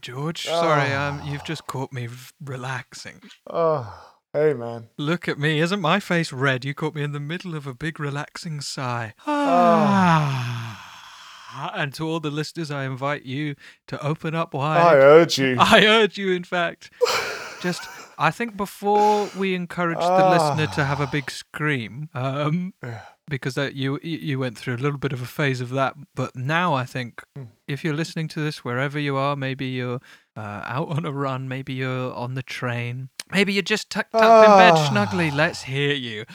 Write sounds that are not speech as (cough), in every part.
George. Sorry, um, you've just caught me relaxing. Oh, hey man. Look at me. Isn't my face red? You caught me in the middle of a big relaxing sigh. Ah. And to all the listeners, I invite you to open up wide. I urge you. (laughs) I urge you, in fact. Just, I think before we encourage the listener to have a big scream, um, because that you you went through a little bit of a phase of that, but now I think if you're listening to this wherever you are, maybe you're uh, out on a run, maybe you're on the train, maybe you're just tucked up in bed Ah. snugly. Let's hear you.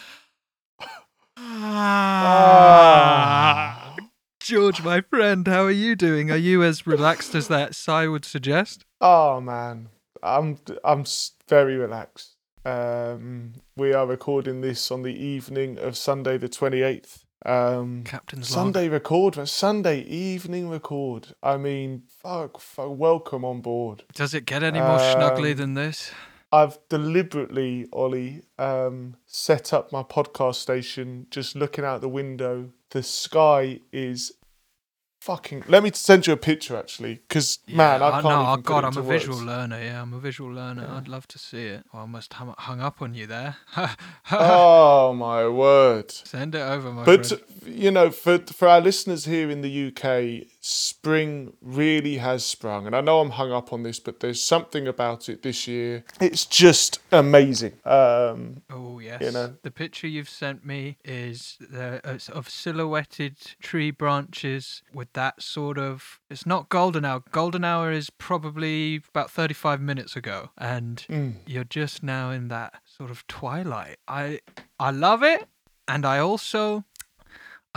Ah. (sighs) George, my friend, how are you doing? Are you as relaxed as that sigh would suggest? Oh man, I'm I'm very relaxed. Um, we are recording this on the evening of Sunday the twenty eighth. Um, Captain's log. Sunday record, man, Sunday evening record. I mean, fuck, fuck, welcome on board. Does it get any more snuggly Um, than this? I've deliberately, Ollie, um, set up my podcast station just looking out the window. The sky is fucking. Let me send you a picture actually, because man, I Yeah, can't. no, oh God, I'm a into visual learner. Yeah, I'm a visual learner. I'd love to see it. Oh, I must hung, hung up on you there. Oh (laughs) my word! Send it over, my But friend. you know, for for our listeners here in the UK, spring really has sprung, and I know I'm hung up on this, but there's something about it this year. It's just amazing. Um, Oh yes. know. The picture you've sent me is the, uh, of silhouetted tree branches with that sort of. It's not golden hour. Golden hour is probably about 35 minutes ago, and mm. you're just now in that sort of twilight. I I love it, and I also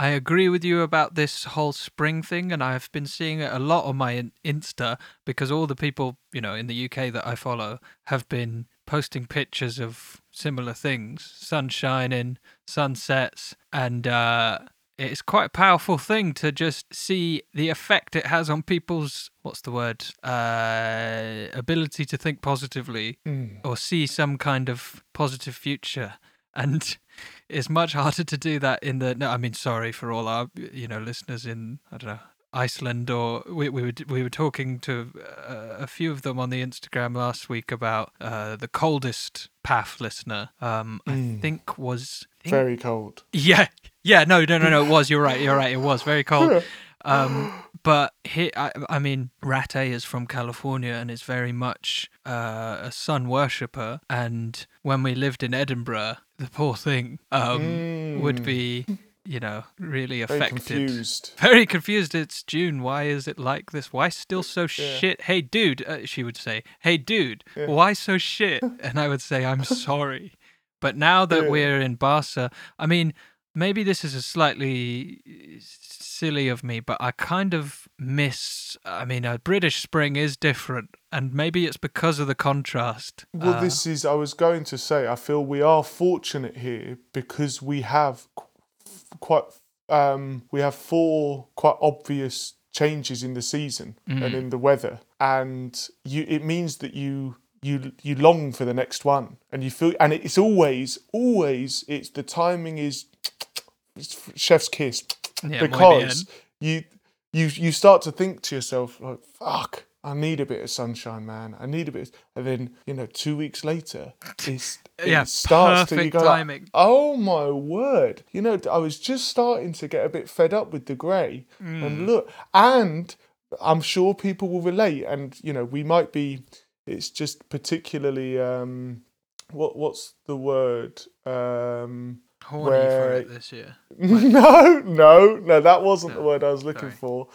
I agree with you about this whole spring thing, and I've been seeing it a lot on my Insta because all the people you know in the UK that I follow have been posting pictures of similar things, sun shining, sunsets, and uh, it's quite a powerful thing to just see the effect it has on people's what's the word uh, ability to think positively Mm. or see some kind of positive future and (laughs) it's much harder to do that in the no i mean sorry for all our you know listeners in i don't know iceland or we, we were we were talking to uh, a few of them on the instagram last week about uh, the coldest path listener um i Mm. think was I think- very cold. yeah yeah no no no no it was you're right you're right it was very cold (laughs) um, (gasps) but he, I, I mean, Rate is from California and is very much uh, a sun worshipper. And when we lived in Edinburgh, the poor thing um, would Mm. be, you know, really affected. Very confused. (laughs) Very confused. It's June. Why is it like this? Why still so shit? Hey, dude, uh, she would say, Hey, dude, Yeah. why so shit? (laughs) And I would say, I'm sorry. But now that Yeah. we're in Barca, I mean, maybe this is a slightly silly of me, but I kind of miss. I mean, a British spring is different, and maybe it's because of the contrast. Well, Uh, this is, I was going to say, I feel we are fortunate here because we have quite, um, we have four quite obvious changes in the season and Mm. in the weather. And you, it means that you, you, you long for the next one and you feel, and it's always, always, it's the timing is chef's kiss yeah, because you you you start to think to yourself like fuck I need a bit of sunshine man I need a bit and then you know 2 weeks later it's (laughs) it Yeah, starts to you go like, oh my word you know I was just starting to get a bit fed up with the grey Mm. and look and I'm sure people will relate, and you know, we might be. It's just particularly um, what what's the word? Um, Horny for Where- it this year. (laughs) no, no, no. That wasn't the word I was looking sorry. for.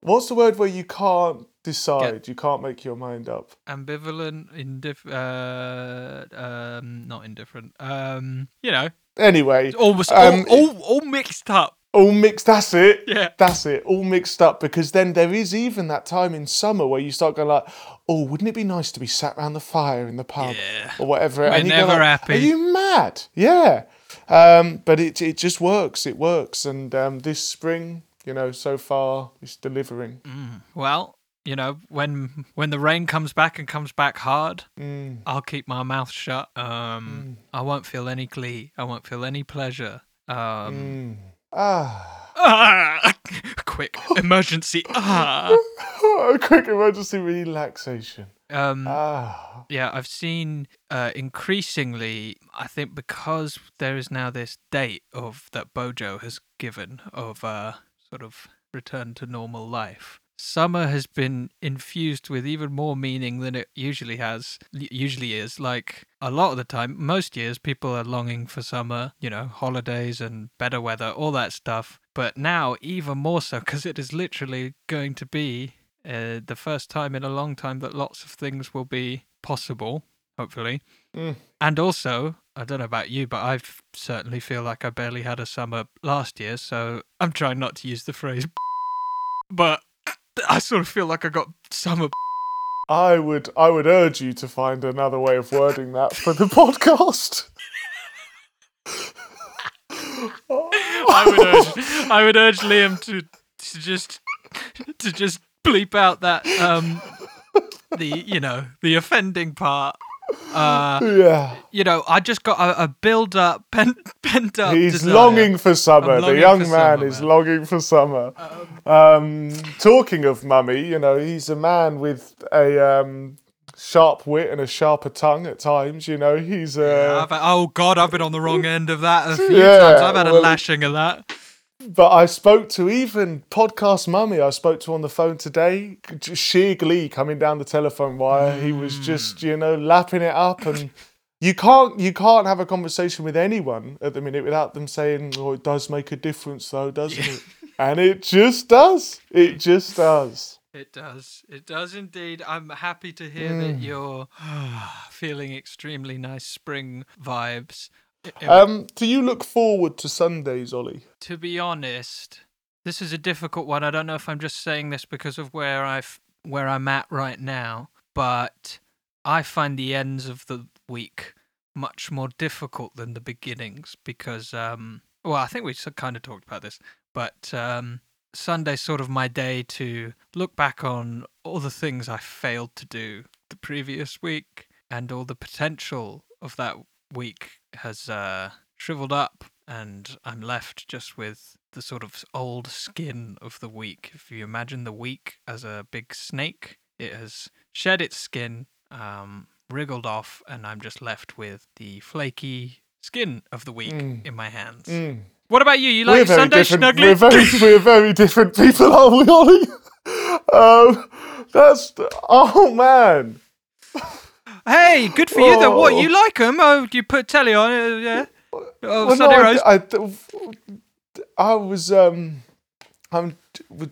What's the word where you can't decide? You can't make your mind up. Ambivalent, indif- uh, um, not indifferent. Um, you know, Anyway, almost Um, all, all, all mixed up. all mixed. That's it. Yeah. That's it. All mixed up because then there is even that time in summer where you start going like, "Oh, wouldn't it be nice to be sat around the fire in the pub Yeah. or whatever?" We're and you go never like, happy. Are you mad? Yeah. Um, but it it just works. It works, and um, this spring, you know, so far it's delivering. Well, you know, when when the rain comes back and comes back hard, Mm. I'll keep my mouth shut. Um, I won't feel any glee. I won't feel any pleasure. Um, Mm. Ah. ah, (laughs) quick emergency. Ah. A (laughs) quick emergency relaxation. Um, Ah. yeah, I've seen uh, increasingly. I think because there is now this date of that Bojo has given of uh, sort of return to normal life. Summer has been infused with even more meaning than it usually has. Usually is like a lot of the time. Most years, people are longing for summer. You know, holidays and better weather, all that stuff. But now, even more so, because it is literally going to be uh, the first time in a long time that lots of things will be possible, hopefully. Mm. And also, I don't know about you, but I certainly feel like I barely had a summer last year, so I'm trying not to use the phrase, (laughs) but I sort of feel like I got summer. (laughs) I would I would urge you to find another way of wording that for the (laughs) podcast. I would urge, I would urge Liam to to just to just bleep out that um the you know the offending part. Uh, yeah. you know, I just got a, a build up, (laughs) pent, pent up. He's desire. longing for summer. I'm The young man summer, is man. longing for summer. Um, talking of mummy, you know, he's a man with a um, sharp wit and a sharper tongue at times. You know, he's uh, I've, oh God, I've been on the wrong end of that a few Yeah, times. I've had a well, lashing of that. But I spoke to even podcast mummy. I spoke to on the phone today. Sheer glee coming down the telephone wire. He was mm. just, you know, lapping it up, and you can't you can't have a conversation with anyone at the minute without them saying, "Oh, it does make a difference, though, doesn't it?" (laughs) And it just does. It just does. It does. It does indeed. I'm happy to hear that mm. you're (sighs) feeling extremely nice spring vibes. Um, do you look forward to Sundays, Ollie? to be honest, this is a difficult one. I don't know if I'm just saying this because of where I've where I'm at right now, but I find the ends of the week much more difficult than the beginnings because um well, I think we kind of talked about this, but um Sunday's sort of my day to look back on all the things I failed to do the previous week and all the potential of that week has uh, shriveled up, and I'm left just with the sort of old skin of the week. If you imagine the week as a big snake, it has shed its skin, um, wriggled off, and I'm just left with the flaky skin of the week Mm. in my hands. Mm. What about you? You like Sunday snuggly? We're very, (laughs) we're very different people, aren't we, Ollie? (laughs) Um, that's oh man. (laughs) Hey, good for you. Then what? Oh. You like them? Oh, you put telly on? Uh, yeah. Oh, Well, no. I, I, I was um, I'm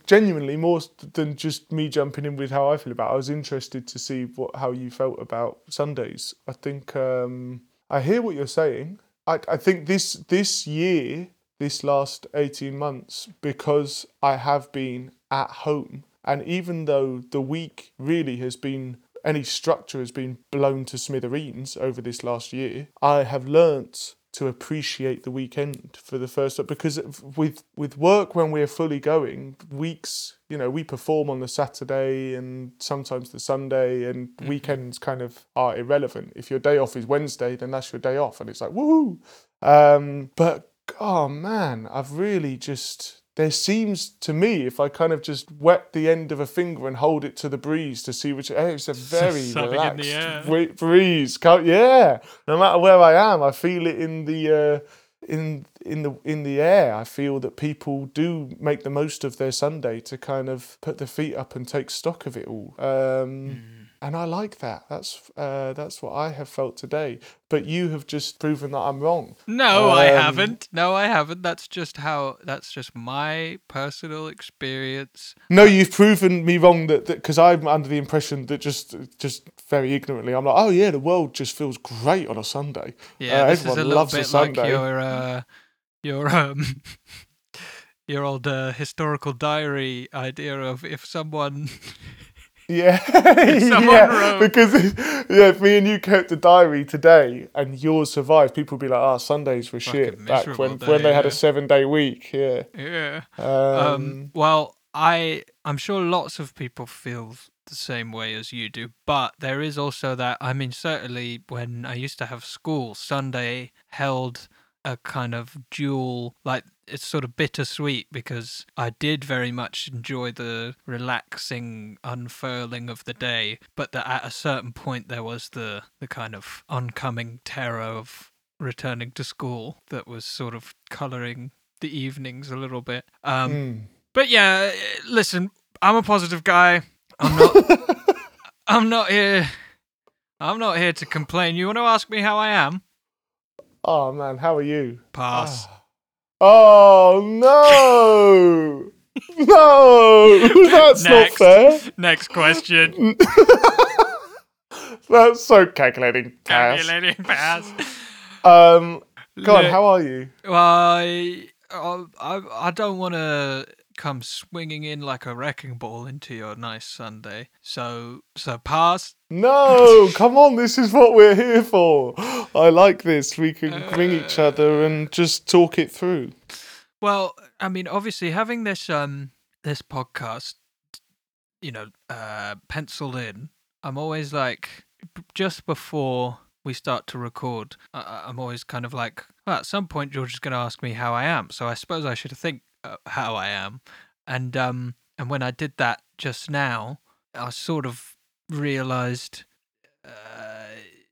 genuinely more than just me jumping in with how I feel about. it. I was interested to see what how you felt about Sundays. I think um, I hear what you're saying. I I think this this year, this last eighteen months, because I have been at home, and even though the week really has been any structure has been blown to smithereens over this last year, I have learnt to appreciate the weekend for the first time because with with work when we're fully going weeks you know we perform on the saturday and sometimes the sunday and weekends kind of are irrelevant. If your day off is wednesday then that's your day off and it's like woohoo! Um but oh man i've really just there seems to me if I kind of just wet the end of a finger and hold it to the breeze to see which eh, it's a (laughs) very relaxed breeze. Can't- Yeah, no matter where I am, I feel it in the uh, in in the in the air. I feel that people do make the most of their Sunday to kind of put their feet up and take stock of it all. Um, And I like that. That's uh, that's what I have felt today. But you have just proven that I'm wrong. No, I Um, haven't. No, I haven't. That's just how. That's just my personal experience. No, you've proven me wrong. That because I'm under the impression that just just very ignorantly, I'm like, oh yeah, the world just feels great on a Sunday. Yeah, Uh, this is everyone a little loves a bit like your uh, your (laughs) um, your old uh, historical diary idea of if someone. (laughs) Yeah, (laughs) yeah, because yeah, if me and you kept a diary today and yours survived, people would be like, "Ah, Sundays were shit back when day, when they had a seven day week." Yeah, yeah. um, Um, well, I I'm sure lots of people feel the same way as you do, but there is also that. I mean, certainly when I used to have school, Sunday held a kind of dual, like it's sort of bittersweet because I did very much enjoy the relaxing unfurling of the day, but that at a certain point there was the the kind of oncoming terror of returning to school that was sort of colouring the evenings a little bit. Um, mm. but yeah, listen, I'm a positive guy. I'm not. (laughs) I'm not here. I'm not here to complain. You want to ask me how I am? oh man, how are you? Pass. Ah. Oh no, no, (laughs) that's not Next. fair. Next question. (laughs) That's so calculating. Pass. Calculating pass. Um, God. Look, How are you? Well, I, I, I don't want to come swinging in like a wrecking ball into your nice Sunday. So, so pass. No, come on, this is what we're here for. (gasps) I like this. We can bring each other and just talk it through. Well, I mean, obviously, having this um this podcast, you know, uh, penciled in, I'm always like, just before we start to record, I- I'm always kind of like, well, at some point, George is going to ask me how I am, so I suppose I should think uh, how I am, and um, and when I did that just now, I sort of realized. Uh,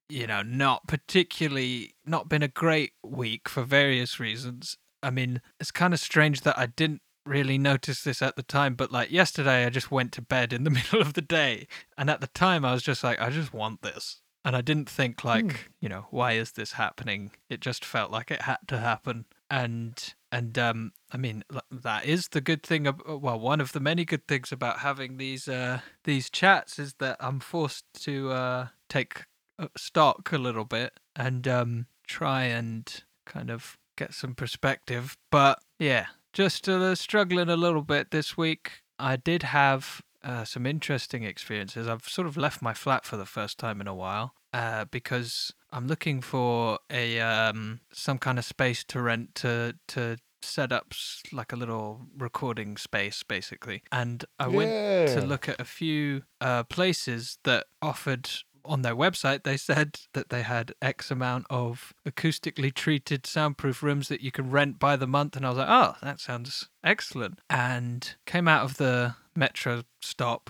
you know, not particularly, not been a great week for various reasons. I mean, it's kind of strange that I didn't really notice this at the time, but like yesterday, I just went to bed in the (laughs) middle of the day. And at the time, I was just like, I just want this. And I didn't think, like, you know, why is this happening? It just felt like it had to happen. And, and, um, I mean, that is the good thing. Of, well, one of the many good things about having these, uh, these chats is that I'm forced to, uh, take uh, stock a little bit and, um, try and kind of get some perspective. But yeah, just uh, struggling a little bit this week. I did have uh, some interesting experiences. I've sort of left my flat for the first time in a while uh, because I'm looking for a um, some kind of space to rent to to set up like a little recording space basically. And I went to look at a few uh, places that offered on their website they said that they had x amount of acoustically treated soundproof rooms that you can rent by the month and i was like oh that sounds excellent and came out of the metro stop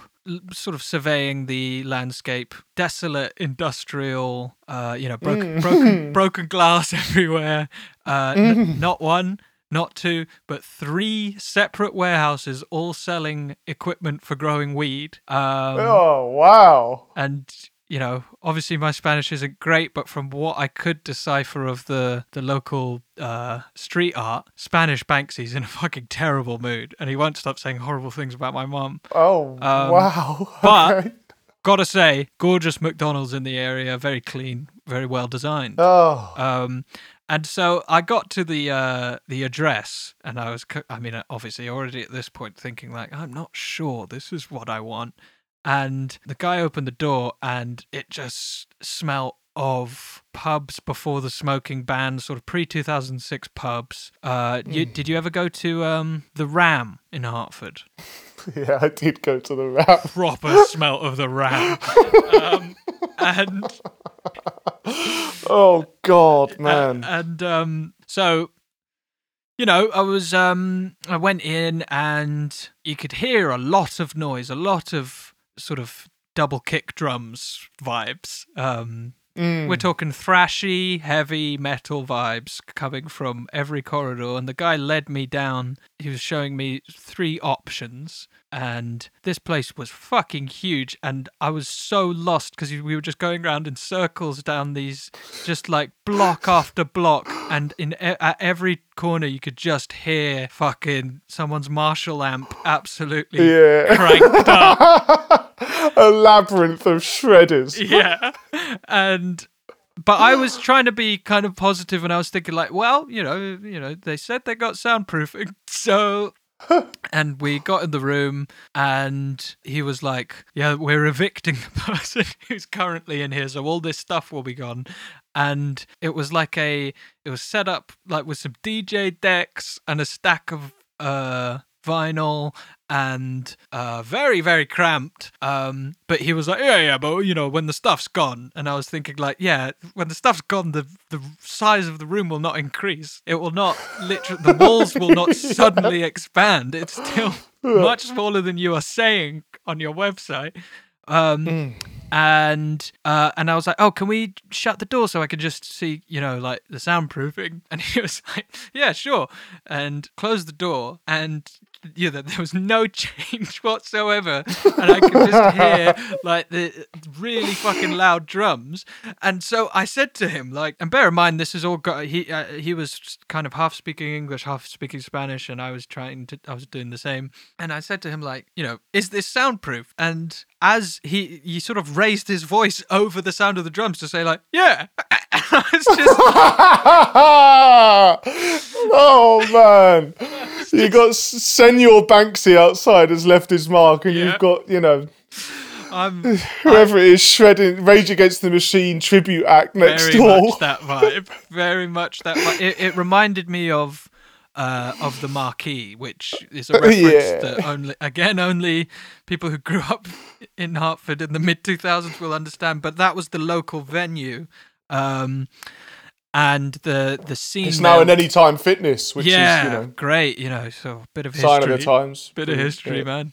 sort of surveying the landscape desolate industrial uh you know broken broken (laughs) broken glass (laughs) everywhere uh n- not one not two, but three separate warehouses all selling equipment for growing weed. Um, Oh wow. and you know, obviously my Spanish isn't great, but from what I could decipher of the the local uh, street art, Spanish Banksy's in a (laughs) fucking terrible mood, and he won't stop saying horrible things about my mum. Oh Um, wow. (laughs) but- Okay. Gotta say, gorgeous McDonald's in the area, very clean, very well designed. Oh. Um, and so I got to the uh, the address, and I was, I mean, obviously already at this point thinking like, I'm not sure this is what I want. And the guy opened the door, and it just smelled of pubs before the smoking ban, sort of pre two thousand six pubs. Uh, you, did you ever go to um, the Ram in Hertford? (laughs) yeah, I did go to the Ram. Proper (laughs) smell of the Ram. (laughs) um, and Oh God, man. and um, so, you know, I was um, I went in and you could hear a lot of noise, a lot of sort of double kick drums vibes. Um, Mm. We're talking thrashy, heavy metal vibes coming from every corridor. And the guy led me down. He was showing me three options. And this place was fucking huge. And I was so lost because we were just going around in circles down these, just like block (laughs) after block. And in at every corner, you could just hear fucking someone's Marshall amp absolutely Yeah. cranked up. (laughs) (laughs) a labyrinth of shredders. (laughs) yeah. And but i was (gasps) trying to be kind of positive and i was thinking like well you know you know they said they got soundproofing. (laughs) So and we got in the room and he was like yeah we're evicting the person who's currently in here. So all this stuff will be gone. And it was like a it was set up like with some dj decks and a stack of uh vinyl and uh very very cramped um but he was like yeah yeah but you know when the stuff's gone and i was thinking like yeah when the stuff's gone the the size of the room will not increase. It will not literally the walls will not (laughs) suddenly expand. It's still (laughs) much smaller than you are saying on your website. Um and uh and i was like oh can we shut the door so i can just see you know like the soundproofing? (laughs) And he was like yeah sure and closed the door and yeah there there was no (laughs) change whatsoever. And i could just hear (laughs) like the really fucking loud drums. And so i said to him like and bear in mind this is all got he uh, he was kind of half speaking english half speaking spanish and i was trying to i was doing the same. And i said to him like you know is this soundproof? And as he he sort of raised his voice over the sound of the drums to say like yeah. (laughs) It's just oh man, you got Senor Banksy outside has left his mark, and Yeah. you've got you know i'm (sighs) whoever it is shredding Rage Against the Machine tribute act next very door. much that vibe very much that vibe. It, it reminded me of uh, of the marquee which is a (laughs) reference Yeah. that only again only people who grew up in hertford in the mid 2000s will understand but that was the local venue um and the the scene It's now there- an anytime fitness, which yeah is you know great you know so a bit of sign of the times. bit of Mm, history, yeah. man.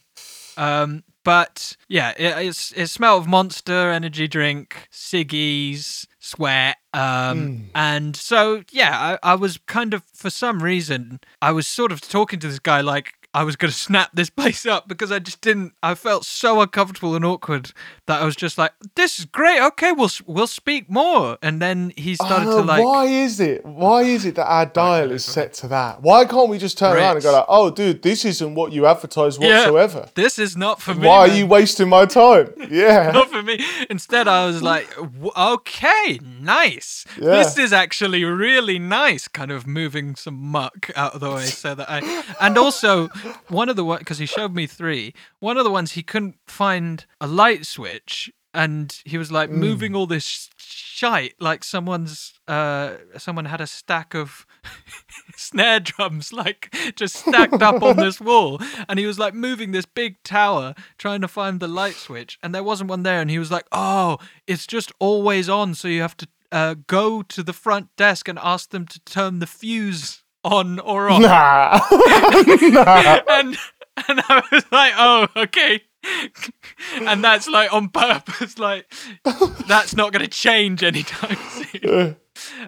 Um, but yeah, it, it's it smelled of Monster energy drink, ciggies, sweat, um, and so yeah, I, I was kind of for some reason I was sort of talking to this guy like I was going to snap this (laughs) place up because I just didn't. I felt so uncomfortable and awkward that I was just like, "This is great. Okay, we'll we'll speak more." And then he started Oh, to like, why is it? Why is it that our (laughs) dial is set to that? Why can't we just turn around and go like, "Oh, dude, this isn't what you advertise whatsoever. "This is not for me." Why are you wasting my time?" (laughs) Yeah. not for me. Instead, I was like, "W- okay, nice. This is actually really nice. Kind of moving some muck out of the way so that I. And also, one of the ones, because he showed me three, one of the ones he couldn't find a light switch. And he was like moving all this shite, like someone's, uh, someone had a stack of (laughs) snare drums, like just stacked up on this (laughs) wall. And he was like moving this big tower, trying to find the light switch, and there wasn't one there. And he was like, "Oh, it's just always on, so you have to uh, go to the front desk and ask them to turn the fuse on or off." (laughs) Nah. and and I was like, "Oh, okay." (laughs) and that's like on purpose, like that's not going to change anytime (laughs) soon.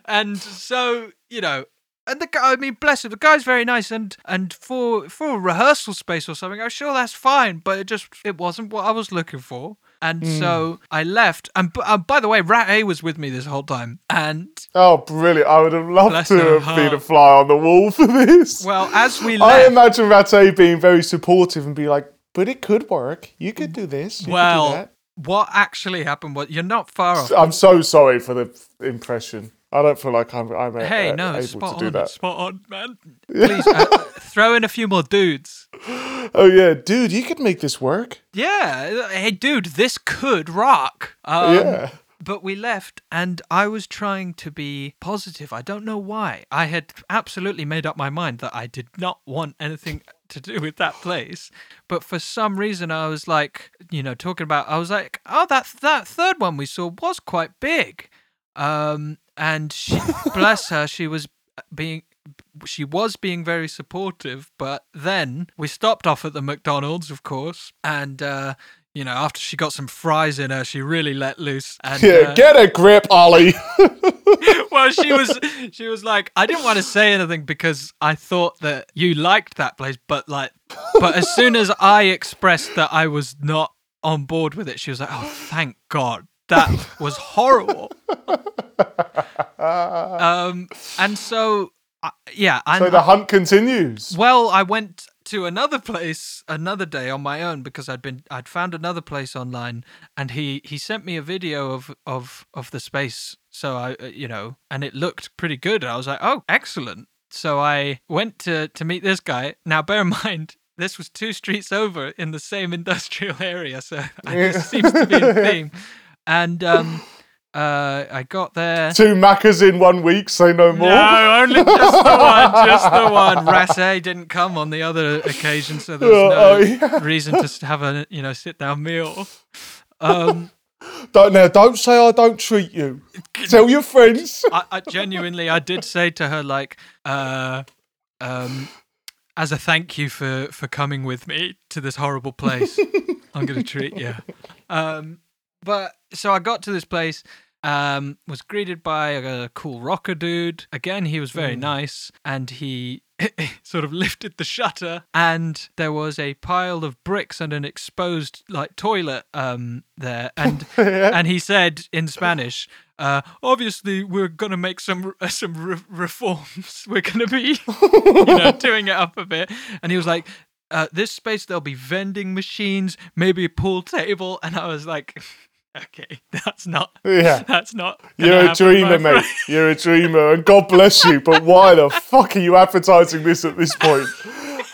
and so you know, and the guy, I mean, bless him, the guy's very nice, and and for for a rehearsal space or something, I'm sure that's fine, but it just it wasn't what I was looking for. And so I left. And uh, by the way, Rat A was with me this whole time. And oh, brilliant! I would have loved to have been a fly on the wall for this. well, as we I imagine Rat A being very supportive and be like, "But it could work. You could do this. You could do well, that." what actually happened was you're not far off. I'm so sorry for the impression. I don't feel like I'm. I'm Hey, uh, no, able spot to do on, that. spot on, man. (laughs) Please uh, throw in a few more dudes. (gasps) Oh yeah, dude, you could make this work. Yeah, hey, dude, this could rock. Um, yeah. But we left, and I was trying to be positive. I don't know why. I had absolutely made up my mind that I did not want anything to do with that place. But for some reason, I was like, you know, talking about, I was like, oh, that that third one we saw was quite big. Um, and she, bless her, she was being. She was being very supportive, but then we stopped off at the McDonald's, of course, and uh, you know, after she got some fries in her, she really let loose. And, Yeah, uh, get a grip, Ollie. (laughs) (laughs) well, she was she was like, I didn't want to say anything because I thought that you liked that place, but like, but as soon as I expressed that I was not on board with it, she was like, Oh, thank God, that was horrible. um, and so uh, yeah, and so the hunt continues. well, I went to another place another day on my own because I'd been I'd found another place online and he he sent me a video of of of the space. So I uh, you know and it looked pretty good. I was like oh excellent. So I went to to meet this guy. Now bear in mind this was two streets over in the same (laughs) industrial area so (laughs) this seems to be a (laughs) theme and um uh I got there Two Maccas in one week, say no more. no, only just the (laughs) one, just the one. Rasse didn't come on the other occasion, so there was no Oh, yeah. reason to have a you know sit down meal. Um, Don't now. Don't say I don't treat you. Tell your friends. I, I genuinely, I did say to her like, uh, um, as a thank you for for coming with me to this horrible place, I'm gonna treat you. Um, but so I got to this place. Um, was greeted by a, cool rocker dude. Again, he was very nice, and he (laughs) sort of lifted the shutter, and there was a pile of bricks and an exposed like toilet um there, (laughs) and and he said in Spanish, uh, "Obviously, we're gonna make some uh, (laughs) some re- reforms. We're gonna be, you know, doing it up a bit." And he was like, uh, "This space, there'll be vending machines, maybe a pool table," and I was like. Okay, (laughs) that's not. Yeah. that's not. You're a dreamer, mate. friend. You're a dreamer, and God bless you. But why the (laughs) fuck are you advertising this at this point?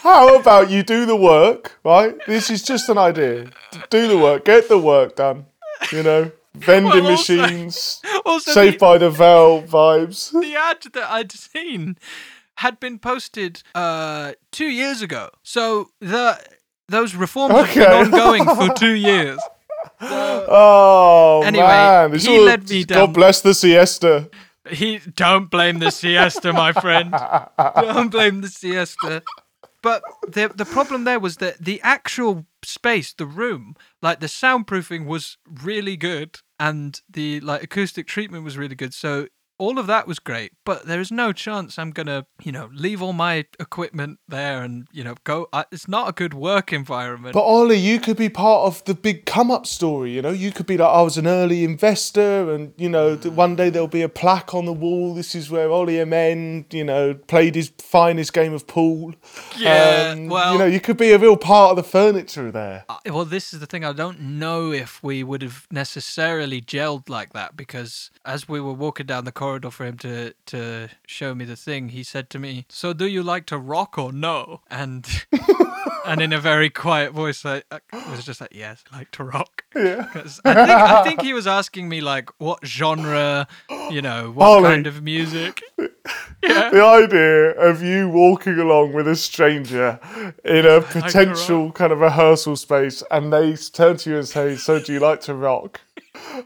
How about you do the work, right? This is just an idea. Do the work, get the work done. You know, vending Well, also- machines, (laughs) Also, Saved the, by the Vel vibes. the ad that I'd seen had been posted uh, two years ago. So the those reforms have been ongoing for two years. (laughs) Oh Anyway, man, It's he all- led me down- God bless the siesta. He don't blame the siesta, my friend. (laughs) Don't blame the siesta. But the the problem there was that the actual space, the room, like the soundproofing was really good and the like acoustic treatment was really good. So all of that was great, but there is no chance I'm gonna, you know, leave all my equipment there and you know go. I, it's not a good work environment. But Ollie, you could be part of the big come up story. You know, you could be like, I was an early investor, and you know, th- one day there'll be a plaque on the wall. This is where Ollie Amen, you know, played his finest game of pool. Yeah, Um, well- you know, you could be a real part of the furniture there. Uh, well, this is the thing. I don't know if we would have necessarily gelled like that because as we were walking down the corridor for him to to show me the thing, he said to me, "So, do you like to rock or no?" And (laughs) and in a very quiet voice, I, I was just like, "Yes, I like to rock." Yeah. I think I think he was asking me like what genre, you know, what (gasps) Ollie. kind of music. (laughs) Yeah. The idea of you walking along with a stranger in a (laughs) potential kind of rehearsal space, and they turn to you and say, "So, do you like to rock?"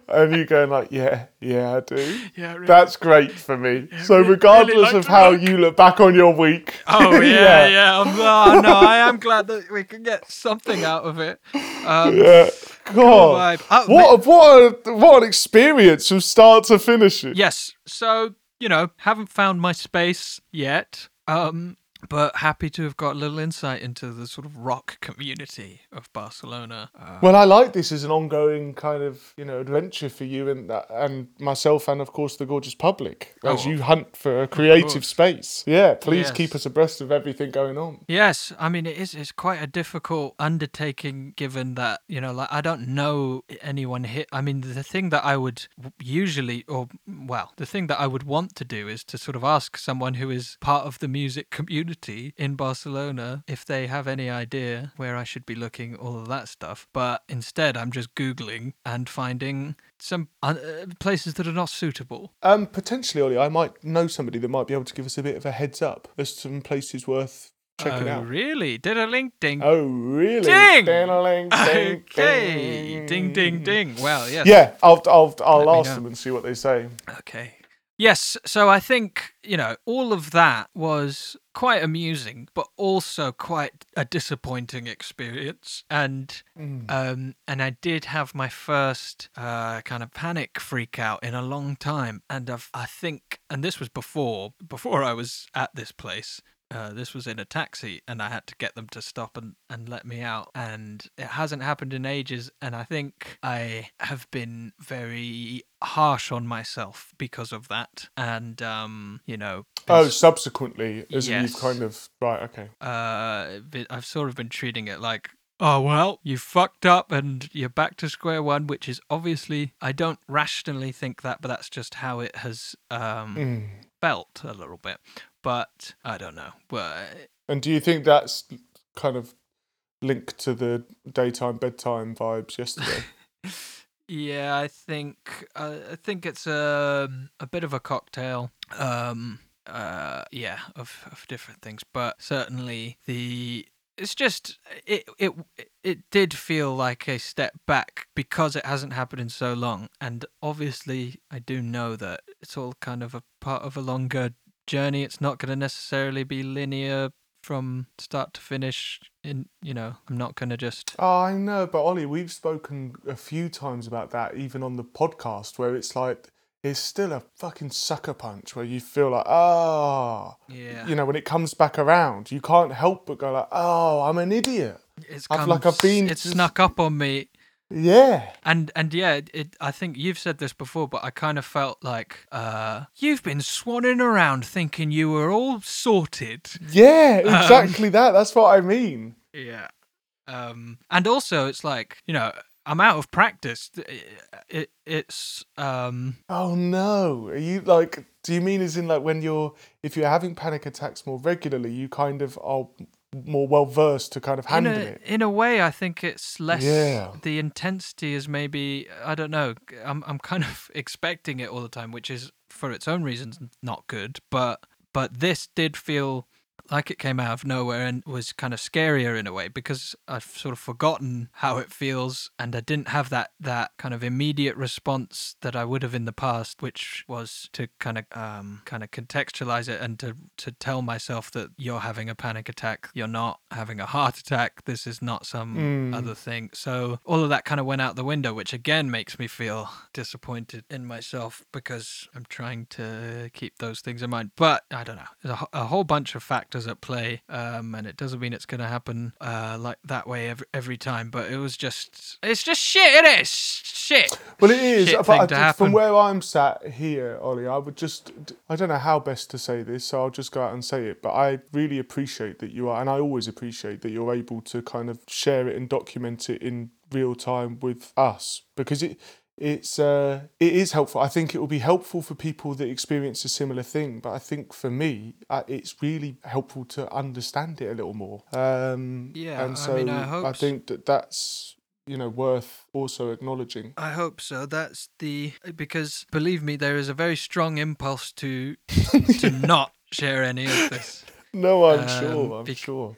And you going like, "Yeah, yeah, I do." Yeah, really. That's great for me. so, really- regardless really of how rock. you look back on your week, (laughs) Oh (laughs) yeah, yeah. I'm, oh, no, I am glad that we can get something out of it. Um, (laughs) yeah. God. Oh, what a, what a, what an experience from start to finish. It. Yes. So, you know, haven't found my space yet. Um, but happy to have got a little insight into the sort of rock community of Barcelona. Uh, Well, I like this as an ongoing kind of you know adventure for you and and myself, and of course the gorgeous public as Oh, you hunt for a creative space. Yeah, please Yes. keep us abreast of everything going on. yes, I mean it is. It's quite a difficult undertaking, given that you know, like I don't know anyone here. I mean, the thing that I would usually, or well, the thing that I would want to do is to sort of ask someone who is part of the music community in Barcelona if they have any idea where I should be looking, all of that stuff. But instead, I'm just googling and finding some uh, places that are not suitable. Um, potentially, Ollie, I might know somebody that might be able to give us a bit of a heads up as to some places worth checking oh, out. really? Did a link ding. Oh, really? Ding! Ding-a-ling, ding, Okay. Ding, ding, ding. Well, yes. Yeah, I'll I'll I'll Let ask them and see what they say. Okay. Yes, so I think, you know, all of that was quite amusing, but also quite a disappointing experience. And Mm. um and I did have my first uh kind of panic freak out in a long time. And I've I think and this was before before I was at this place. Uh, this was in a taxi, and I had to get them to stop and, and let me out. And it hasn't happened in ages. And I think I have been very harsh on myself because of that. And, um, you know, Oh, subsequently, as Yes. you've kind of right. Okay. uh, I've sort of been treating it like, oh well, you fucked up and you're back to square one, which is obviously I don't rationally think that, but that's just how it has um, Mm. felt a little bit. But I don't know. But And do you think that's kind of linked to the daytime bedtime vibes yesterday? (laughs) yeah, I think uh, I think it's a a bit of a cocktail. Um, uh, yeah, of of different things, but certainly the it's just it it it did feel like a step back because it hasn't happened in so long, and obviously I do know that it's all kind of a part of a longer journey. It's not going to necessarily be linear from start to finish. In you know, I'm not going to just Oh, I know, but Ollie, we've spoken a few times about that, even on the podcast, where it's like it's still a fucking sucker punch where you feel like, ah, yeah. you know, when it comes back around, you can't help but go like, oh, I'm an idiot. It's I've- come, like, I've been It's just- snuck up on me, Yeah, and and yeah, it, it. I think you've said this before, but I kind of felt like uh, you've been swanning around thinking you were all sorted. yeah, (laughs) Um, exactly that. That's what I mean. Yeah. Um, and also, it's like you know, I'm out of practice. It, it it's um, Oh no, are you like? Do you mean as in like when you're if you're having panic attacks more regularly, you kind of are more well versed to kind of in handle a it? in a way, I think it's less. Yeah. The intensity is maybe I don't know. I'm I'm kind of (laughs) expecting it all the time, which is for its own reasons not good. But but this did feel like it came out of nowhere and was kind of scarier in a way because I've sort of forgotten how it feels and I didn't have that that kind of immediate response that I would have in the past, which was to kind of um kind of contextualize it and to to tell myself that you're having a panic attack, you're not having a heart attack, this is not some Mm. other thing. So all of that kind of went out the window, which again makes me feel disappointed in myself because I'm trying to keep those things in mind. But I don't know. There's a, a whole bunch of factors at play, um, and it doesn't mean it's going to happen uh, like that way every, every time. But it was just, it's just shit. It is shit. Well, it is. Shit I, to from where I'm sat here, Ollie, I would just, I don't know how best to say this, so I'll just go out and say it. But I really appreciate that you are, and I always appreciate that you're able to kind of share it and document it in real time with us because it. It's uh, it is helpful. I think it will be helpful for people that experience a similar thing. But I think for me, uh, it's really helpful to understand it a little more. Um, Yeah, I and so mean, I hope s- think that that's you know worth also acknowledging. I hope so. That's the because believe me, there is a very strong impulse to to (laughs) not share any of this. No, I'm Um, sure. I'm bec- sure.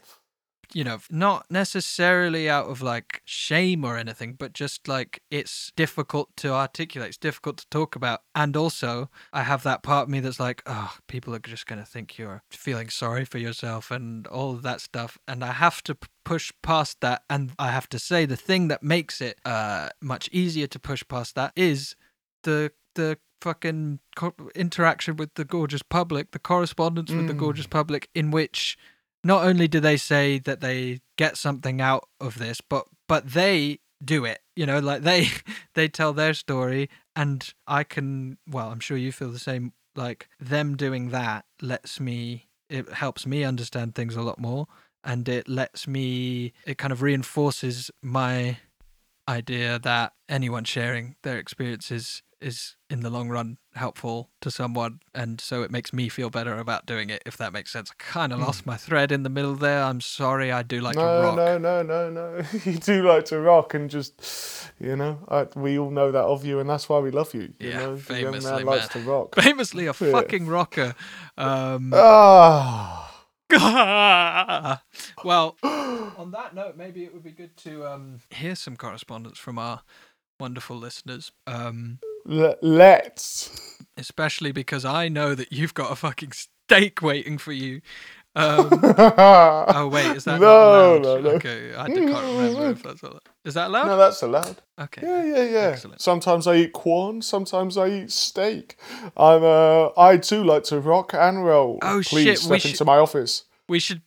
You know, not necessarily out of like shame or anything, but just like it's difficult to articulate, it's difficult to talk about. And also, I have that part of me that's like, oh, people are just going to think you're feeling sorry for yourself and all of that stuff. And I have to p- push past that. And I have to say, the thing that makes it uh, much easier to push past that is the, the, fucking co- interaction with the gorgeous public the correspondence with the Mm. gorgeous public in which not only do they say that they get something out of this but but they do it you know like they (laughs) they tell their story and i can well i'm sure you feel the same like them doing that lets me it helps me understand things a lot more and it lets me it kind of reinforces my idea that anyone sharing their experiences is in the long run helpful to someone and so it makes me feel better about doing it if that makes sense i kind of lost my thread in the middle there i'm sorry i do like to no, rock no, no, no, no. (laughs) you do like to rock and just, you know, I, we all know that of you, and that's why we love you. You Yeah, know, famously, man likes to rock. (laughs) famously a Yeah. fucking rocker um (laughs) Ah, well (gasps) on that note maybe it would be good to um hear some correspondence from our wonderful listeners um L- let's. especially because I know that you've got a fucking steak waiting for you. Um, (laughs) oh wait, is that No, no, no. Okay, I can't remember if that's allowed. Is that allowed? No, that's allowed. okay. Yeah, yeah, yeah. Excellent. Sometimes I eat corn. Sometimes I eat steak. I'm. Uh, I too like to rock and roll. Oh, Please shit, step we into should- my office. We should.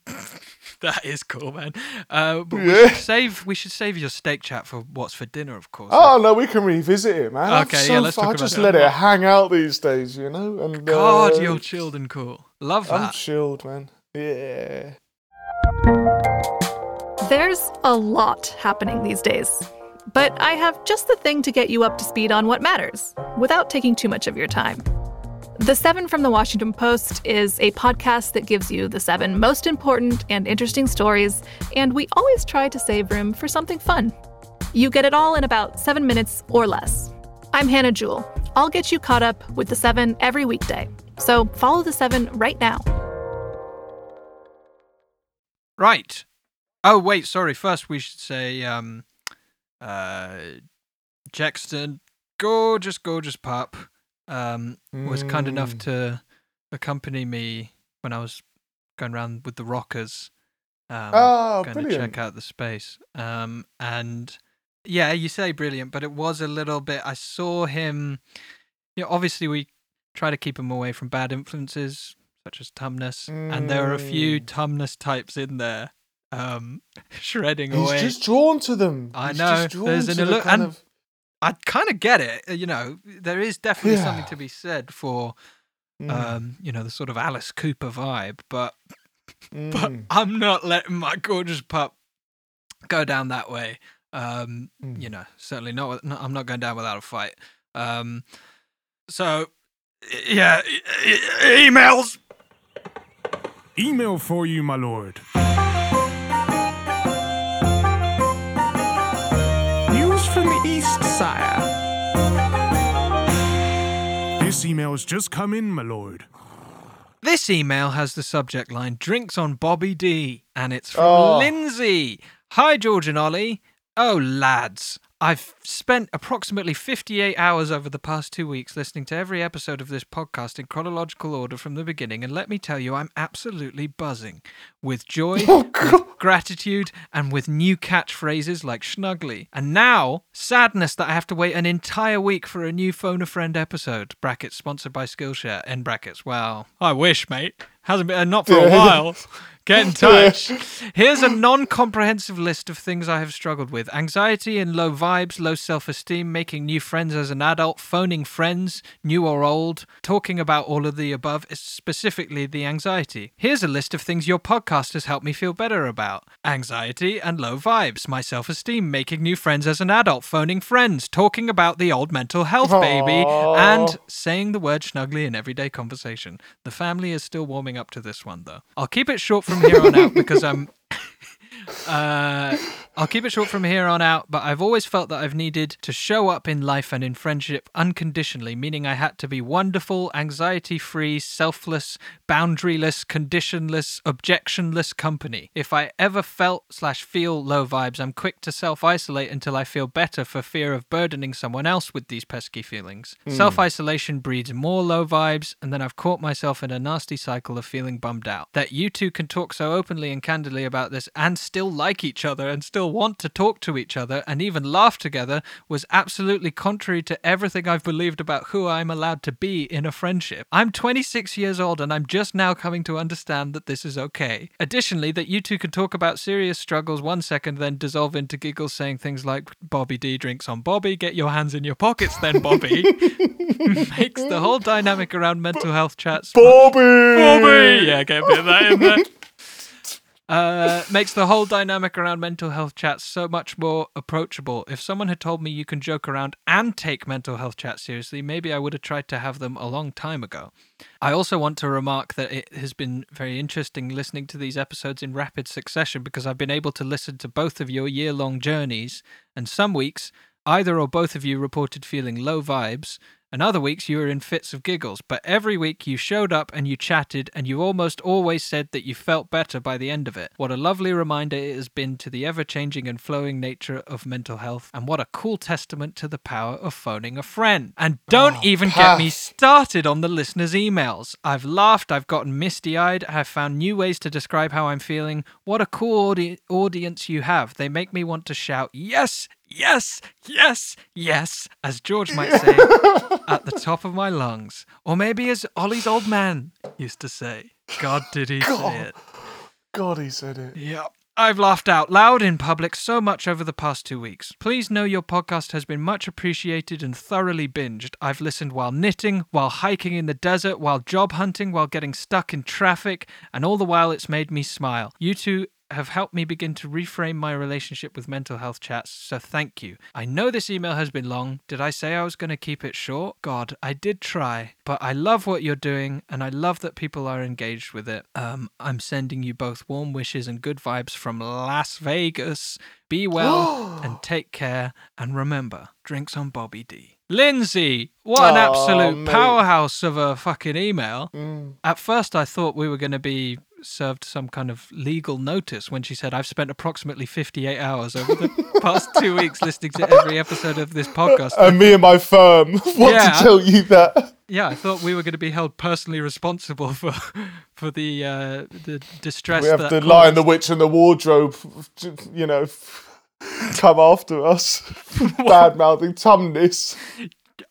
(laughs) that is cool, man. Uh, but we should save. We should save your steak chat for what's for dinner, of course. Oh no, we can revisit it, man. I'm Okay, so yeah, let's far- talk I just it. let it hang out these days, you know. And God, uh, you're chilled and cool. Love that. I'm chilled, man. Yeah. There's a lot happening these days. But I have just the thing to get you up to speed on what matters without taking too much of your time. The Seven from the Washington Post is a podcast that gives you the seven most important and interesting stories, and we always try to save room for something fun. You get it all in about seven minutes or less. I'm Hannah Jewell. I'll get you caught up with the seven every weekday. So follow the seven right now. Right. Oh wait, sorry. First, we should say, um, uh, Jackson, gorgeous, gorgeous pup, um, was kind enough Mm. to accompany me when I was going around with the rockers. Um, Oh, going to check out the space. Um, and yeah, you say brilliant, but it was a little bit. I saw him. You know, obviously we try to keep him away from bad influences such as Tumnus, and there are a few Mm. Tumnus types in there, um, (laughs) shredding He's away. He's just drawn to them. I He's know, Just drawn there's to an kind and- of- I kind of get it. uh, You know, there is definitely something to be said for, Mm, um, you know, the sort of Alice Cooper vibe, but but mm, I'm not letting my gorgeous pup go down that way. Um, mm. you know, certainly not, with- no, I'm not going down without a fight. Um, so yeah, e- e- emails. Email for you, my lord. East, sire. This email has just come in, my lord. This email has the subject line "Drinks on Bobby D," and it's from Oh. Lindsay. Hi, George and Ollie. Oh, lads. I've spent approximately 58 hours over the past two weeks listening to every episode of this podcast in chronological order from the beginning, and let me tell you, I'm absolutely buzzing with joy, with gratitude, and with new catchphrases like Schnuggly. And now, sadness that I have to wait an entire week for a new Phone a Friend episode. Brackets sponsored by Skillshare. End brackets. Well, I wish, mate. Hasn't been uh, not for a while. (laughs) Get in (laughs) touch. Here's a non comprehensive list of things I have struggled with anxiety and low vibes, low self esteem, making new friends as an adult, phoning friends, new or old, talking about all of the above, specifically the anxiety. Here's a list of things your podcast has helped me feel better about anxiety and low vibes, my self esteem, making new friends as an adult, phoning friends, talking about the old mental health baby, and saying the word snugly in everyday conversation. The family is still warming up to this one, though. I'll keep it short from here on out because I'm. (laughs) Uh, I'll keep it short from here on out, but I've always felt that I've needed to show up in life and in friendship unconditionally, meaning I had to be wonderful, anxiety free, selfless, boundaryless, conditionless, objectionless company. If I ever felt slash feel low vibes, I'm quick to self isolate until I feel better for fear of burdening someone else with these pesky feelings. Hmm. Self isolation breeds more low vibes, and then I've caught myself in a nasty cycle of feeling bummed out. That you two can talk so openly and candidly about this and still like each other and still want to talk to each other and even laugh together was absolutely contrary to everything I've believed about who I'm allowed to be in a friendship. I'm 26 years old and I'm just now coming to understand that this is okay. Additionally, that you two can talk about serious struggles one second, then dissolve into giggles saying things like Bobby D drinks on Bobby, get your hands in your pockets then, Bobby, (laughs) makes the whole dynamic around mental health chats Bobby. Bobby! Yeah, get a bit of that in there. Uh, makes the whole dynamic around mental health chats so much more approachable. If someone had told me you can joke around and take mental health chats seriously, maybe I would have tried to have them a long time ago. I also want to remark that it has been very interesting listening to these episodes in rapid succession because I've been able to listen to both of your year long journeys, and some weeks, either or both of you reported feeling low vibes, and other weeks you were in fits of giggles. But every week you showed up and you chatted, and you almost always said that you felt better by the end of it. What a lovely reminder it has been to the ever changing and flowing nature of mental health, and what a cool testament to the power of phoning a friend. And don't Oh, even get me started on the listeners' emails. I've laughed, I've gotten misty eyed, I've found new ways to describe how I'm feeling. What a cool audi- audience you have. They make me want to shout, yes, yes, yes, yes, as George might say, (laughs) at the top of my lungs. Or maybe as Ollie's old man used to say. God, did he say it? God, he said it. Yep. I've laughed out loud in public so much over the past two weeks. Please know your podcast has been much appreciated and thoroughly binged. I've listened while knitting, while hiking in the desert, while job hunting, while getting stuck in traffic, and all the while it's made me smile. You two have helped me begin to reframe my relationship with mental health chats, so thank you. I know this email has been long. Did I say I was going to keep it short? God, I did try, but I love what you're doing and I love that people are engaged with it. Um, I'm sending you both warm wishes and good vibes from Las Vegas. Be well (gasps) and take care, and remember, drinks on Bobby D. Lindsay, what an Aw, absolute mate. powerhouse of a fucking email. Mm. At first, I thought we were going to be served some kind of legal notice when she said, I've spent approximately 58 hours over the past two weeks listening to every episode of this podcast. And me and my firm (laughs) want Yeah. to tell you that. yeah, I thought we were going to be held personally responsible for for the uh, the distress We have that the Lion, the. Witch, and the Wardrobe, you know, (laughs) come after us. (laughs) Bad mouthing Tumnus.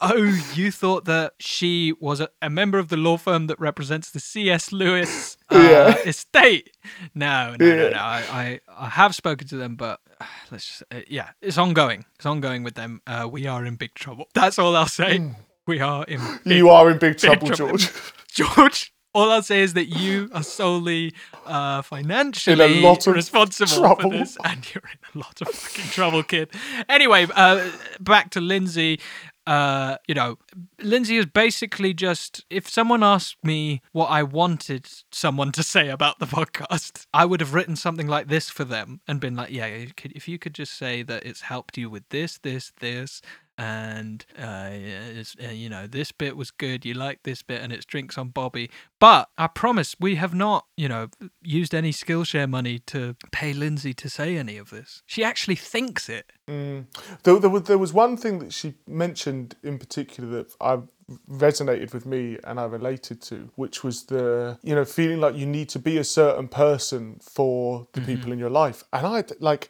Oh, you thought that she was a, a member of the law firm that represents the C.S. Lewis uh, Yeah. estate? No, no, no, Yeah. no. I, I, I have spoken to them, but uh, let's just, uh, yeah, it's ongoing. It's ongoing with them. Uh, we are in big trouble. That's all I'll say. We are in big You are in (laughs) big trouble, trouble. George. (laughs) George. All I'll say is that you are solely uh, financially lot of responsible trouble. for this, and you're in a lot of fucking trouble, kid. Anyway, uh, back to Lindsay. Uh, you know, Lindsay is basically just if someone asked me what I wanted someone to say about the podcast, I would have written something like this for them and been like, "Yeah, if you could just say that it's helped you with this, this, this." And uh, uh, you know this bit was good you like this bit and it's drinks on bobby but i promise we have not you know used any skillshare money to pay lindsay to say any of this she actually thinks it Mm. There, there, was, there was one thing that she mentioned in particular that I resonated with me and I related to, which was the you know feeling like you need to be a certain person for the people in your life, and I like.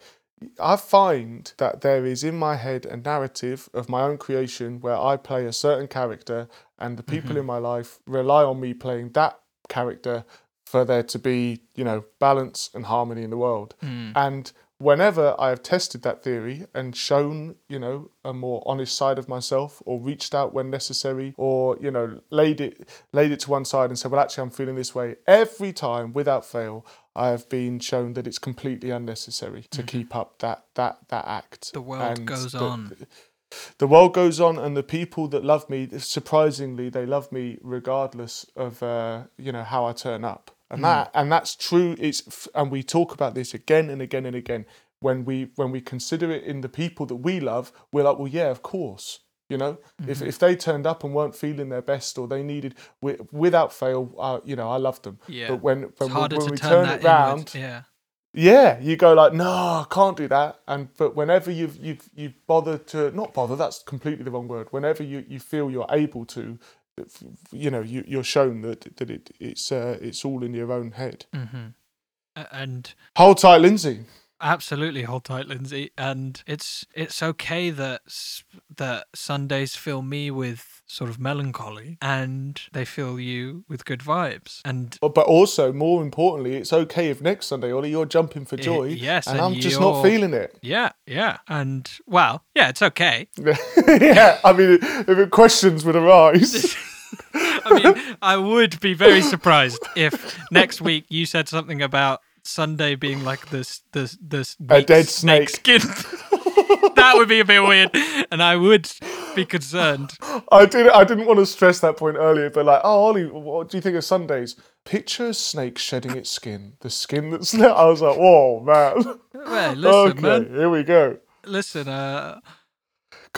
I find that there is in my head a narrative of my own creation where I play a certain character, and the people mm-hmm. in my life rely on me playing that character for there to be, you know, balance and harmony in the world. Mm. And whenever I have tested that theory and shown, you know, a more honest side of myself or reached out when necessary or, you know, laid it laid it to one side and said, Well actually I'm feeling this way, every time without fail I have been shown that it's completely unnecessary to keep up that that that act. The world And goes the- on. the world goes on and the people that love me surprisingly they love me regardless of uh, you know how i turn up. And that and that's true. It's f- and we talk about this again and again and again. When we when we consider it in the people that we love we're like well yeah of course you know if if they turned up and weren't feeling their best or they needed wi- without fail uh, you know i love them Yeah. but when when, we, when we turn turn it round yeah yeah, you go like, no, I can't do that. And but whenever you've you've you bother to not bother, that's completely the wrong word. Whenever you, you feel you're able to, you know, you you're shown that that it it's uh, it's all in your own head. hmm and Hold tight, Lindsay. Absolutely, hold tight, Lindsay. And it's it's okay that that Sundays fill me with sort of melancholy, and they fill you with good vibes. And But also, more importantly, it's okay if next Sunday, Ollie, you're jumping for joy, yes, and, and I'm just not feeling it. yeah, yeah, and well, yeah, it's okay. (laughs) yeah, I mean, if questions would arise. (laughs) I mean, I would be very surprised if next week you said something about Sunday being like this, this, this A dead snake snake. skin. (laughs) that would be a bit weird, and I would be concerned. I did. I didn't want to stress that point earlier, but like, oh, Ollie, what do you think of Sundays? Picture a snake shedding its skin. The skin that's. (laughs) I was like, whoa, man. Well, listen, okay, man. here we go. Listen, uh,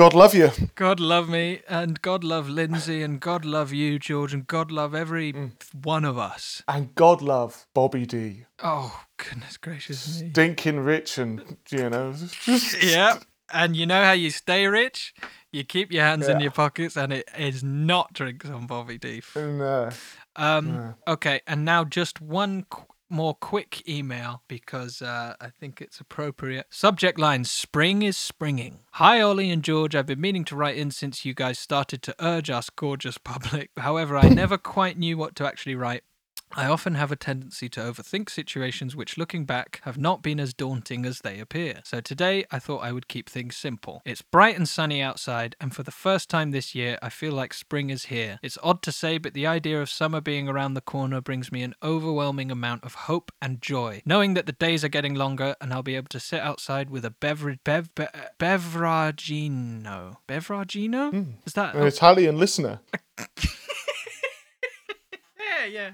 God love you. God love me, and God love Lindsay, and God love you, George, and God love every Mm. one of us. And God love Bobby D. Oh, goodness gracious me. Stinking rich and, you know. (laughs) yeah. And you know how you stay rich? You keep your hands in your pockets, and it is not drinks on Bobby D. Uh, Um, okay, and now just one qu- more quick email because uh, I think it's appropriate. Subject line Spring is springing. Hi, Ollie and George. I've been meaning to write in since you guys started to urge us, gorgeous (laughs) public. However, I (laughs) never quite knew what to actually write. I often have a tendency to overthink situations which, looking back, have not been as daunting as they appear. So today, I thought I would keep things simple. It's bright and sunny outside, and for the first time this year, I feel like spring is here. It's odd to say, but the idea of summer being around the corner brings me an overwhelming amount of hope and joy. Knowing that the days are getting longer, and I'll be able to sit outside with a beverage, bev, be, beveragino. Beveragino? Hmm. Is that an Italian listener. (laughs) Yeah,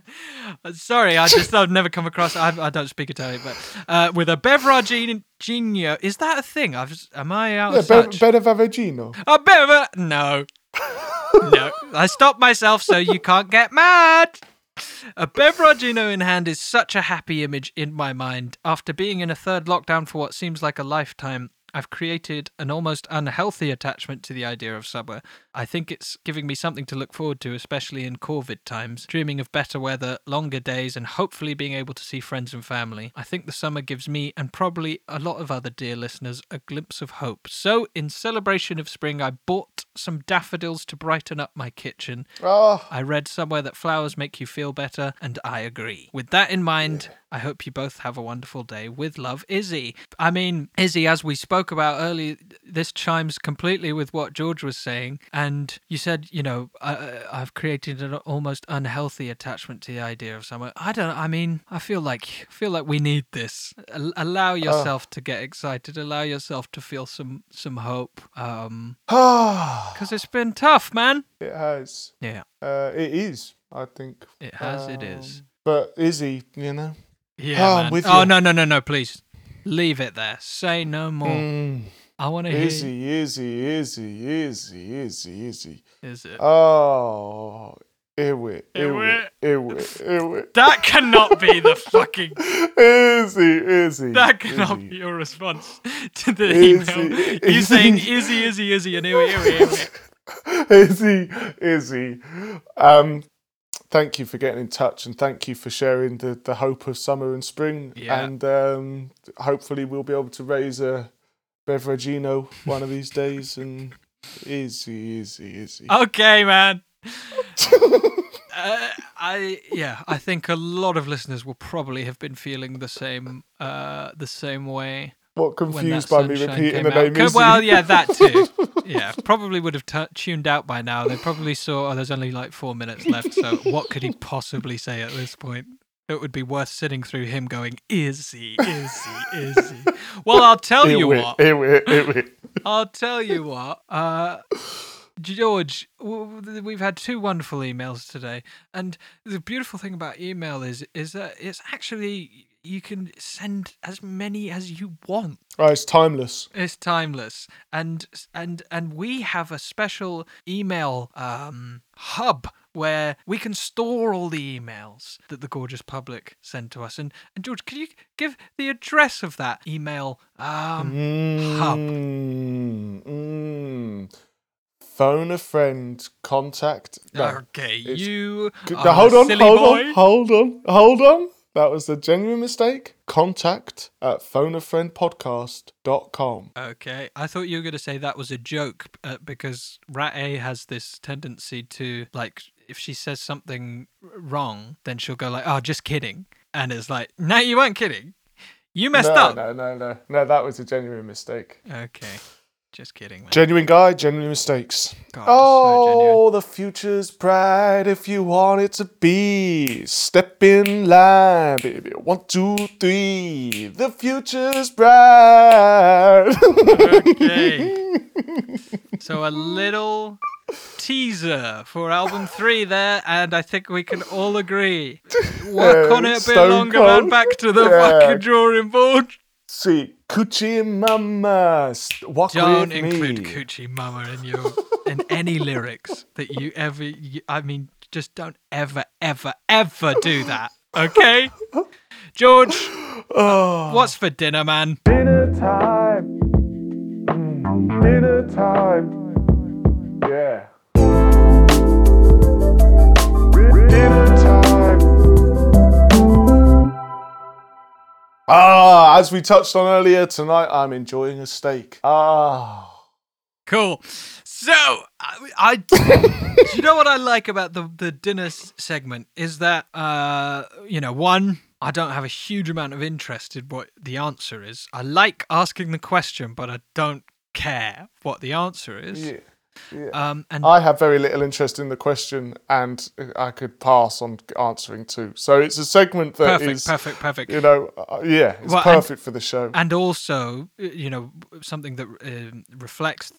yeah. Uh, Sorry, I just I've never come across. I, I don't speak Italian, but uh, with a beveragino, is that a thing? I've just, am I out Yeah, of be- Vavagino. a bever? No, no. I stopped myself so you can't get mad. A beveragino in hand is such a happy image in my mind. After being in a third lockdown for what seems like a lifetime, I've created an almost unhealthy attachment to the idea of summer. I think it's giving me something to look forward to, especially in COVID times, dreaming of better weather, longer days, and hopefully being able to see friends and family. I think the summer gives me, and probably a lot of other dear listeners, a glimpse of hope. So, in celebration of spring, I bought some daffodils to brighten up my kitchen. Oh, I read somewhere that flowers make you feel better, and I agree. With that in mind, I hope you both have a wonderful day. With love, Izzy. I mean, Izzy, as we spoke about earlier, this chimes completely with what George was saying. And you said, you know, I, I've created an almost unhealthy attachment to the idea of summer. I don't. I mean, I feel like feel like we need this. Allow yourself to get excited. Allow yourself to feel some some hope. Um, (sighs) because it's been tough, man. it has. Yeah, Uh, it is, I think. it has. it is. But is he? you know. Yeah, Oh, man. oh no, no, no, no! Please leave it there. Say no more. Mm, I want to hear. Izzy, Izzy, Izzy, Izzy, Izzy, Izzy. Is it? Oh, Iwit, Iwit. Iwit, Iwit, Iwit. that cannot be the fucking. (laughs) Izzy, Izzy. That cannot Izzy. be your response to the Izzy, email. You Izzy. saying Izzy, Izzy, Izzy, and ewy, ewy, ewy. Izzy, Izzy. Um, thank you for getting in touch and thank you for sharing the, the hope of summer and spring. Yeah. And um, hopefully we'll be able to raise a Beveragino one of these days. And Izzy, Izzy, Izzy. Okay, man. (laughs) Uh, I yeah, I think a lot of listeners will probably have been feeling the same uh the same way. what confused by me repeating the name Well, yeah, that too. Yeah, (laughs) probably would have tu tuned out by now. They probably saw, oh, there's only like four minutes left. So what could he possibly say at this point? It would be worth sitting through him going, Izzy, Izzy, Izzy. Well, I'll tell you Iwit, what. Iwit, Iwit. I'll tell you what. Uh, George, we've had two wonderful emails today, and the beautiful thing about email is is that it's actually you can send as many as you want. Oh, it's timeless. It's timeless, and and and we have a special email um, hub where we can store all the emails that the gorgeous public send to us. And and George, can you give the address of that email um, hub? Mm, mm. Phone a friend, contact. No, okay, you. Now, hold on, hold boy. on, hold on, hold on. That was a genuine mistake. Contact at phoneafriendpodcast.com. Okay, I thought you were going to say that was a joke uh, because Rat A has this tendency to like if she says something wrong, then she'll go like, "Oh, just kidding," and it's like, "No, you weren't kidding. You messed no, up." No, no, no. No, that was a genuine mistake. Okay, just kidding, man. Genuine guy, genuine mistakes. God, so oh, the future's bright if you want it to be. Step in line, baby. One, two, three. The future's bright. Okay. (laughs) So a little teaser for album three there, and I think we can all agree. (laughs) Work Yeah, on it a bit longer, man. Back to the Yeah. fucking drawing board. See, Coochie Mama, st- walk Don't with include me. Coochie Mama in your in any (laughs) lyrics that you ever. You, I mean, just don't ever, ever, ever do that. Okay, George. Oh. What's for dinner, man? Dinner time. Mm, dinner time. As we touched on earlier tonight, I'm enjoying a steak. Ah. Cool. So, I, I do you know what I like about the the dinner s- segment is that uh you know one I don't have a huge amount of interest in what the answer is. I like asking the question, but I don't care what the answer is. Yeah. Yeah. Um, and I have very little interest in the question, and I could pass on answering too. So it's a segment that is, perfect, perfect, perfect. you know, uh, yeah, it's Well, and- perfect for the show. and also, uh, you know, something that um reflects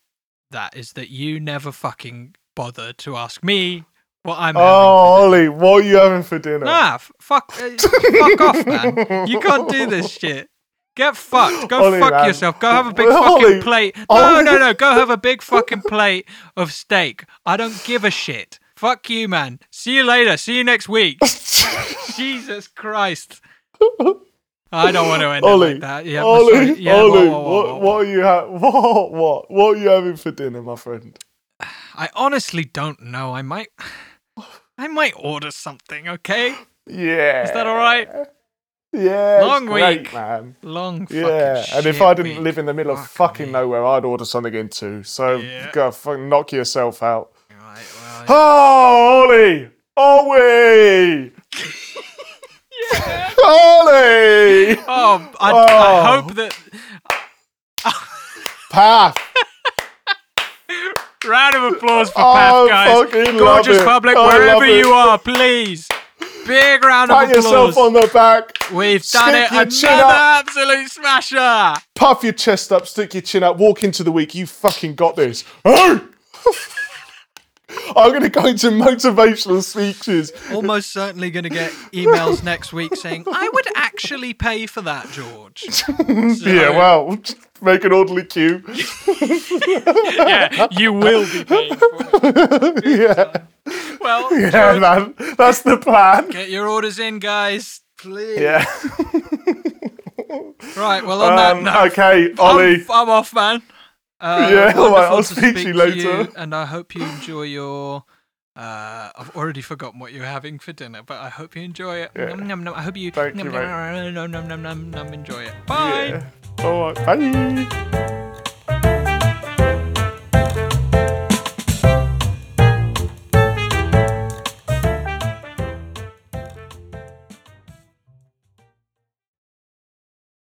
that is that you never fucking bother to ask me what I'm oh, Ollie, what are you having for dinner? Nah, f- fuck, uh, fuck off, man. You can't do this (laughs) shit. Get fucked. Go Ollie, fuck man. yourself. Go have a big (laughs) Well, fucking Ollie, plate. No, Ollie. no, no. Go have a big (laughs) fucking plate of steak. I don't give a shit. Fuck you, man. See you later. See you next week. (laughs) Jesus Christ. I don't want to end it Ollie, like that. Yeah, Ollie, yeah. Ollie, whoa, whoa, what, whoa. what are you ha- what, what, what are you having for dinner, my friend? I honestly don't know. I might, I might order something. Okay. Yeah, Is that all right? Yeah, Long great, week. man. Long fucking Yeah, and if I didn't week. live in the middle of fucking me. nowhere, I'd order something in too. So Yeah. go fucking knock yourself out. Right, well, Oh, Ollie! Ollie! (laughs) (laughs) Ollie! Oh, I, Oh. I hope that. (laughs) Path! Round of applause for Oh, Path, guys. Gorgeous public, I wherever you are, please. Big round Pat of applause. yourself on the back. We've done it. your chin Another up. absolute smasher. Puff your chest up, stick your chin up, walk into the week. You fucking got this. (laughs) Hey! I'm going to go into motivational speeches. Almost certainly going to get emails next week saying, I would actually pay for that, George. (laughs) Yeah, well, make an orderly queue. (laughs) yeah, you will be paying for it. yeah, Well, yeah, man. That's the plan. get your orders in, guys. Please. Yeah. Right, well, on that Um, note, okay, Ollie. I'm, I'm off, man. Uh, Yeah, all right, I'll speak to you later. and I hope you enjoy your. Uh, I've already forgotten what you're having for dinner, but I hope you enjoy it. Yeah. Nom, nom, nom. I hope you. Thank you, nom, mate. nom, nom, nom, nom, nom, nom, enjoy it. Bye. Yeah. All right. Bye.